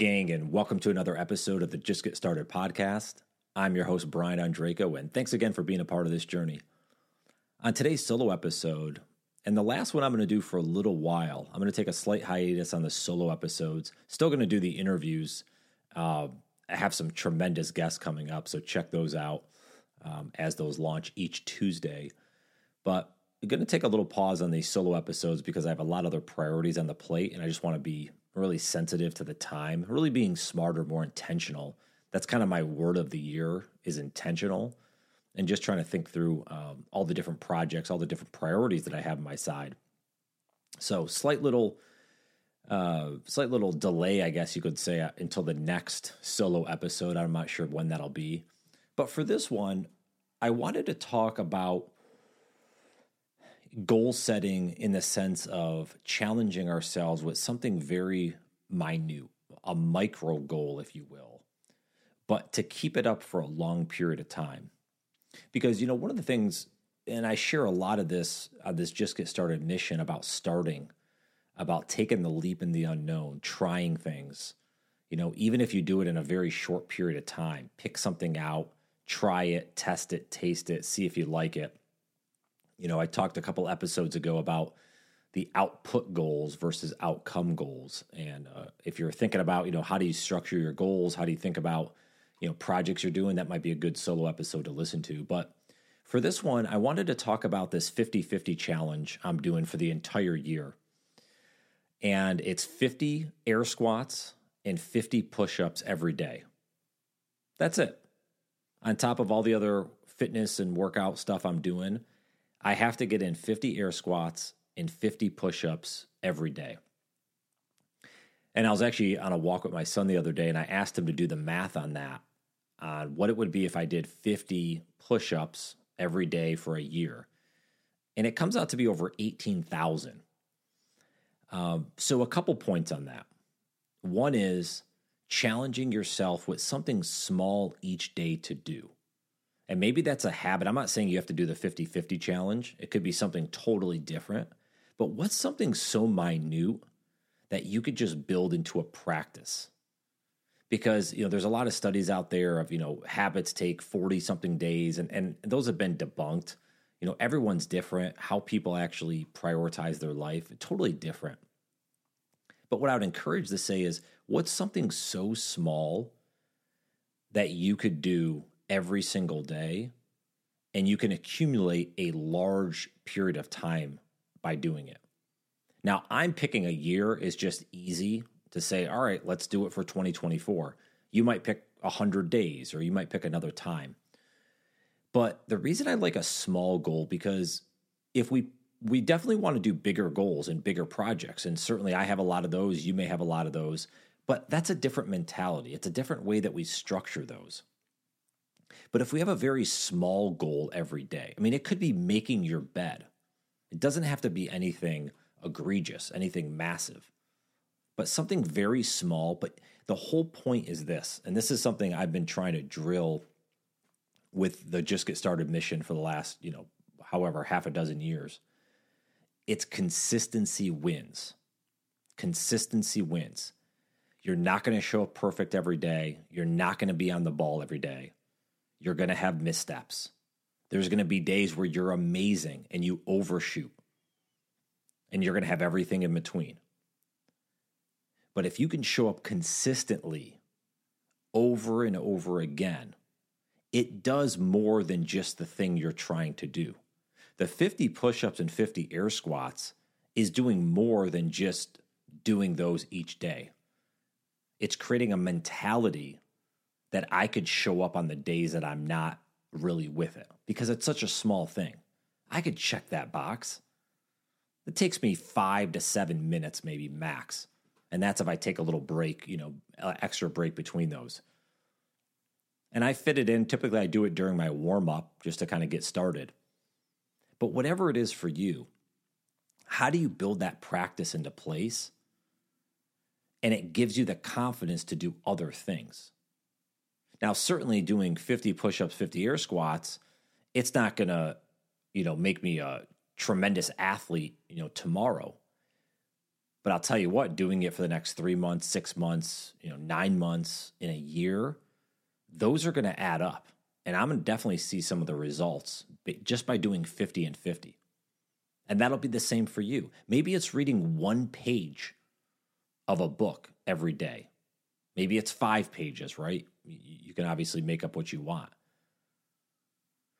Gang, and welcome to another episode of the Just Get Started podcast. I'm your host, Brian Ondrako, and thanks again for being a part of this journey. On today's solo episode, and the last one I'm going to do for a little while, I'm going to take a slight hiatus on the solo episodes. Still going to do the interviews. Uh, I have some tremendous guests coming up, so check those out um, as those launch each Tuesday. But I'm going to take a little pause on these solo episodes because I have a lot of other priorities on the plate, and I just want to be really sensitive to the time, really being smarter, more intentional. That's kind of my word of the year is intentional, and just trying to think through um, all the different projects, all the different priorities that I have on my side. So, slight little, uh, slight little delay, I guess you could say, uh, until the next solo episode. I'm not sure when that'll be, but for this one, I wanted to talk about goal setting in the sense of challenging ourselves with something very minute, a micro goal, if you will, but to keep it up for a long period of time. Because, you know, one of the things, and I share a lot of this on this Just Get Started mission about starting, about taking the leap in the unknown, trying things. You know, even if you do it in a very short period of time, pick something out, try it, test it, taste it, see if you like it you know, I talked a couple episodes ago about the output goals versus outcome goals. And uh, if you're thinking about, you know, how do you structure your goals? How do you think about, you know, projects you're doing? That might be a good solo episode to listen to. But for this one, I wanted to talk about this 50 50 challenge I'm doing for the entire year. And it's 50 air squats and 50 push ups every day. That's it. On top of all the other fitness and workout stuff I'm doing, I have to get in 50 air squats and 50 push ups every day. And I was actually on a walk with my son the other day and I asked him to do the math on that, on what it would be if I did 50 push ups every day for a year. And it comes out to be over 18,000. Um, so, a couple points on that. One is challenging yourself with something small each day to do. And maybe that's a habit. I'm not saying you have to do the 50 50 challenge, it could be something totally different. But what's something so minute that you could just build into a practice? Because you know, there's a lot of studies out there of you know habits take 40 something days, and and those have been debunked. You know, everyone's different. How people actually prioritize their life, totally different. But what I would encourage to say is, what's something so small that you could do every single day, and you can accumulate a large period of time by doing it. Now, I'm picking a year is just easy to say, all right, let's do it for 2024. You might pick 100 days or you might pick another time. But the reason I like a small goal because if we we definitely want to do bigger goals and bigger projects and certainly I have a lot of those, you may have a lot of those, but that's a different mentality. It's a different way that we structure those. But if we have a very small goal every day, I mean, it could be making your bed. It doesn't have to be anything egregious, anything massive, but something very small. But the whole point is this, and this is something I've been trying to drill with the Just Get Started mission for the last, you know, however, half a dozen years. It's consistency wins. Consistency wins. You're not going to show up perfect every day. You're not going to be on the ball every day you're going to have missteps. There's going to be days where you're amazing and you overshoot, and you're going to have everything in between. But if you can show up consistently over and over again, it does more than just the thing you're trying to do. The 50 push ups and 50 air squats is doing more than just doing those each day. It's creating a mentality that I could show up on the days that I'm not really with it because it's such a small thing. I could check that box. It takes me five to seven minutes, maybe max. And that's if I take a little break, you know, extra break between those. And I fit it in. Typically, I do it during my warm up just to kind of get started. But whatever it is for you, how do you build that practice into place? And it gives you the confidence to do other things. Now, certainly doing 50 push-ups, 50 air squats, it's not going to, you know, make me a tremendous athlete, you know, tomorrow. But I'll tell you what, doing it for the next three months, six months, you know, nine months, in a year, those are going to add up. And I'm going to definitely see some of the results just by doing 50 and 50. And that'll be the same for you. Maybe it's reading one page of a book every day. Maybe it's five pages, right? You can obviously make up what you want.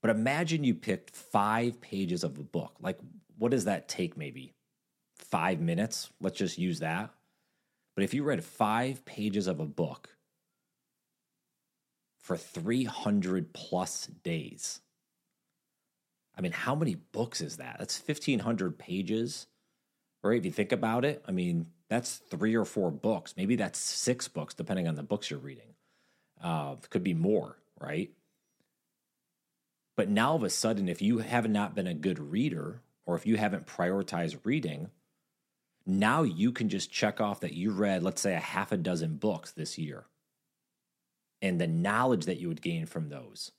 But imagine you picked five pages of a book. Like, what does that take, maybe? Five minutes? Let's just use that. But if you read five pages of a book for 300 plus days, I mean, how many books is that? That's 1,500 pages, right? If you think about it, I mean, that's three or four books. Maybe that's six books, depending on the books you're reading. Uh, could be more, right? But now, of a sudden, if you have not been a good reader or if you haven't prioritized reading, now you can just check off that you read, let's say, a half a dozen books this year. And the knowledge that you would gain from those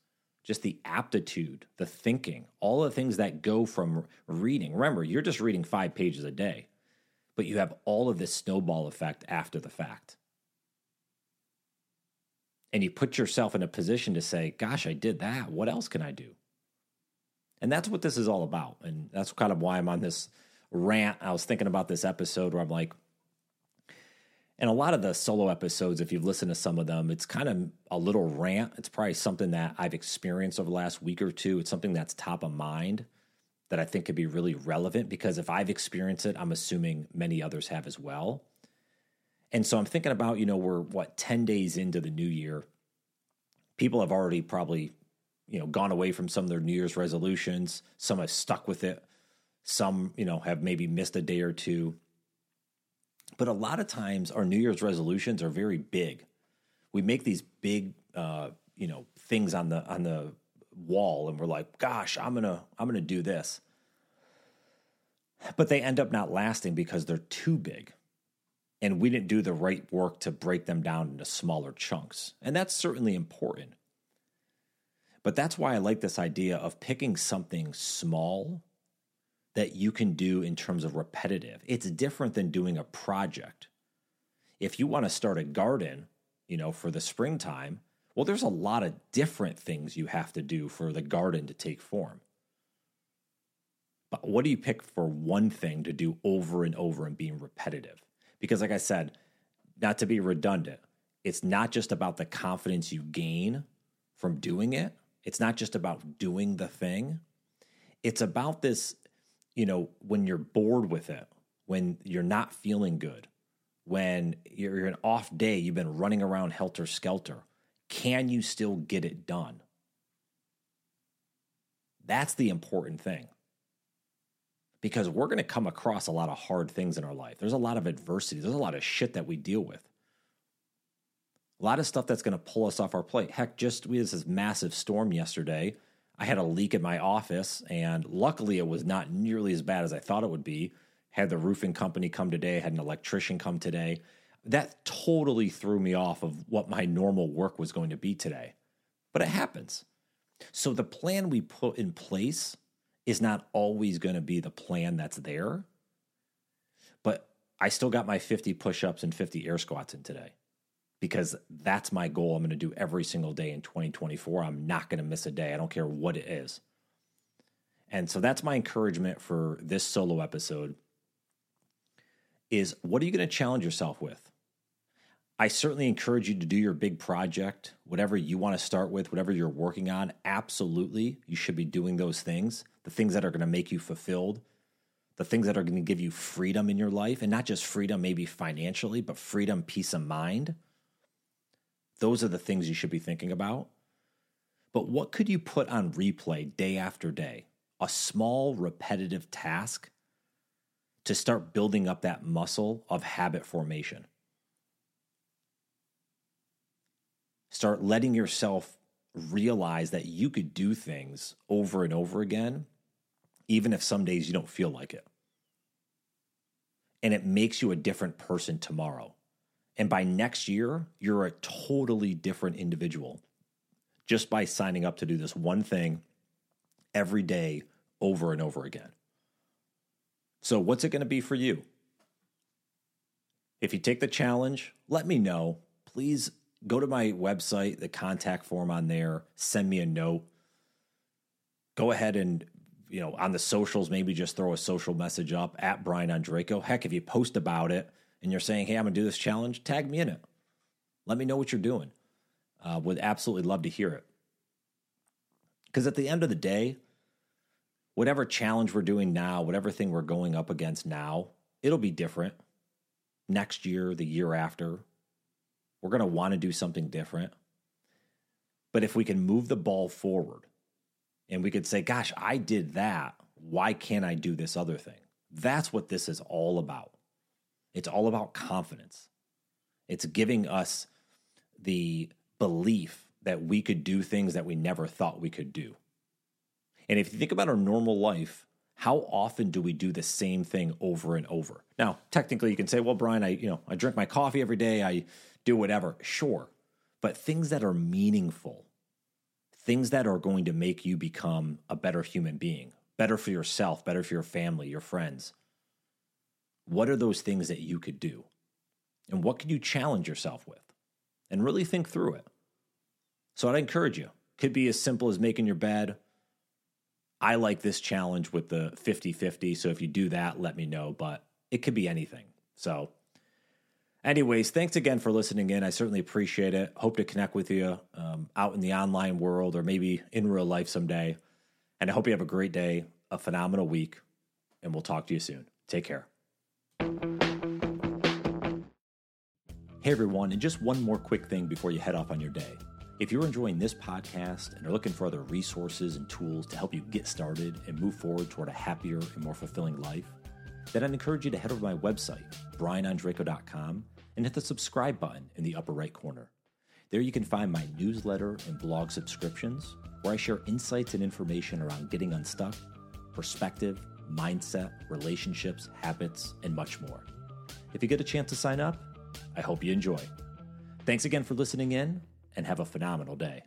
just the aptitude, the thinking, all the things that go from reading. Remember, you're just reading five pages a day, but you have all of this snowball effect after the fact. And you put yourself in a position to say, Gosh, I did that. What else can I do? And that's what this is all about. And that's kind of why I'm on this rant. I was thinking about this episode where I'm like, and a lot of the solo episodes, if you've listened to some of them, it's kind of a little rant. It's probably something that I've experienced over the last week or two. It's something that's top of mind that I think could be really relevant because if I've experienced it, I'm assuming many others have as well. And so I'm thinking about, you know, we're what, 10 days into the new year. People have already probably, you know, gone away from some of their New Year's resolutions. Some have stuck with it. Some, you know, have maybe missed a day or two. But a lot of times our New Year's resolutions are very big. We make these big, uh, you know, things on the on the wall, and we're like, "Gosh, I'm gonna I'm gonna do this," but they end up not lasting because they're too big, and we didn't do the right work to break them down into smaller chunks, and that's certainly important. But that's why I like this idea of picking something small that you can do in terms of repetitive. It's different than doing a project. If you want to start a garden, you know, for the springtime, well, there's a lot of different things you have to do for the garden to take form. But what do you pick for one thing to do over and over and being repetitive? Because, like I said, not to be redundant, it's not just about the confidence you gain from doing it, it's not just about doing the thing. It's about this you know, when you're bored with it, when you're not feeling good, when you're an off day, you've been running around helter skelter, can you still get it done? That's the important thing. Because we're going to come across a lot of hard things in our life. There's a lot of adversity, there's a lot of shit that we deal with. A lot of stuff that's going to pull us off our plate. Heck, just we had this massive storm yesterday I had a leak in my office, and luckily it was not nearly as bad as I thought it would be. Had the roofing company come today, had an electrician come today. That totally threw me off of what my normal work was going to be today. But it happens. So the plan we put in place is not always going to be the plan that's there. But I still got my 50 push ups and 50 air squats in today because that's my goal. I'm going to do every single day in 2024. I'm not going to miss a day. I don't care what it is. And so that's my encouragement for this solo episode is what are you going to challenge yourself with? I certainly encourage you to do your big project, whatever you want to start with, whatever you're working on. Absolutely, you should be doing those things, the things that are going to make you fulfilled, the things that are going to give you freedom in your life, and not just freedom maybe financially, but freedom, peace of mind. Those are the things you should be thinking about. But what could you put on replay day after day? A small, repetitive task to start building up that muscle of habit formation. Start letting yourself realize that you could do things over and over again, even if some days you don't feel like it. And it makes you a different person tomorrow. And by next year, you're a totally different individual just by signing up to do this one thing every day over and over again. So, what's it going to be for you? If you take the challenge, let me know. Please go to my website, the contact form on there, send me a note. Go ahead and, you know, on the socials, maybe just throw a social message up at Brian Ondrako. Heck, if you post about it and you're saying, hey, I'm going to do this challenge, tag me in it. Let me know what you're doing. Uh, would absolutely love to hear it. Because at the end of the day, whatever challenge we're doing now, whatever thing we're going up against now, it'll be different next year, the year after. We're going to want to do something different. But if we can move the ball forward and we could say, gosh, I did that. Why can't I do this other thing? That's what this is all about. It's all about confidence. It's giving us the belief that we could do things that we never thought we could do. And if you think about our normal life, how often do we do the same thing over and over? Now, technically you can say, well, Brian, I, you know, I drink my coffee every day, I do whatever. Sure. But things that are meaningful, things that are going to make you become a better human being, better for yourself, better for your family, your friends. What are those things that you could do? And what can you challenge yourself with? And really think through it. So I'd encourage you. Could be as simple as making your bed. I like this challenge with the 50 50. So if you do that, let me know. But it could be anything. So, anyways, thanks again for listening in. I certainly appreciate it. Hope to connect with you um, out in the online world or maybe in real life someday. And I hope you have a great day, a phenomenal week, and we'll talk to you soon. Take care. Hey everyone, and just one more quick thing before you head off on your day. If you're enjoying this podcast and are looking for other resources and tools to help you get started and move forward toward a happier and more fulfilling life, then I'd encourage you to head over to my website, brianondrako.com, and hit the subscribe button in the upper right corner. There you can find my newsletter and blog subscriptions, where I share insights and information around getting unstuck, perspective, mindset, relationships, habits, and much more. If you get a chance to sign up, I hope you enjoy. Thanks again for listening in and have a phenomenal day.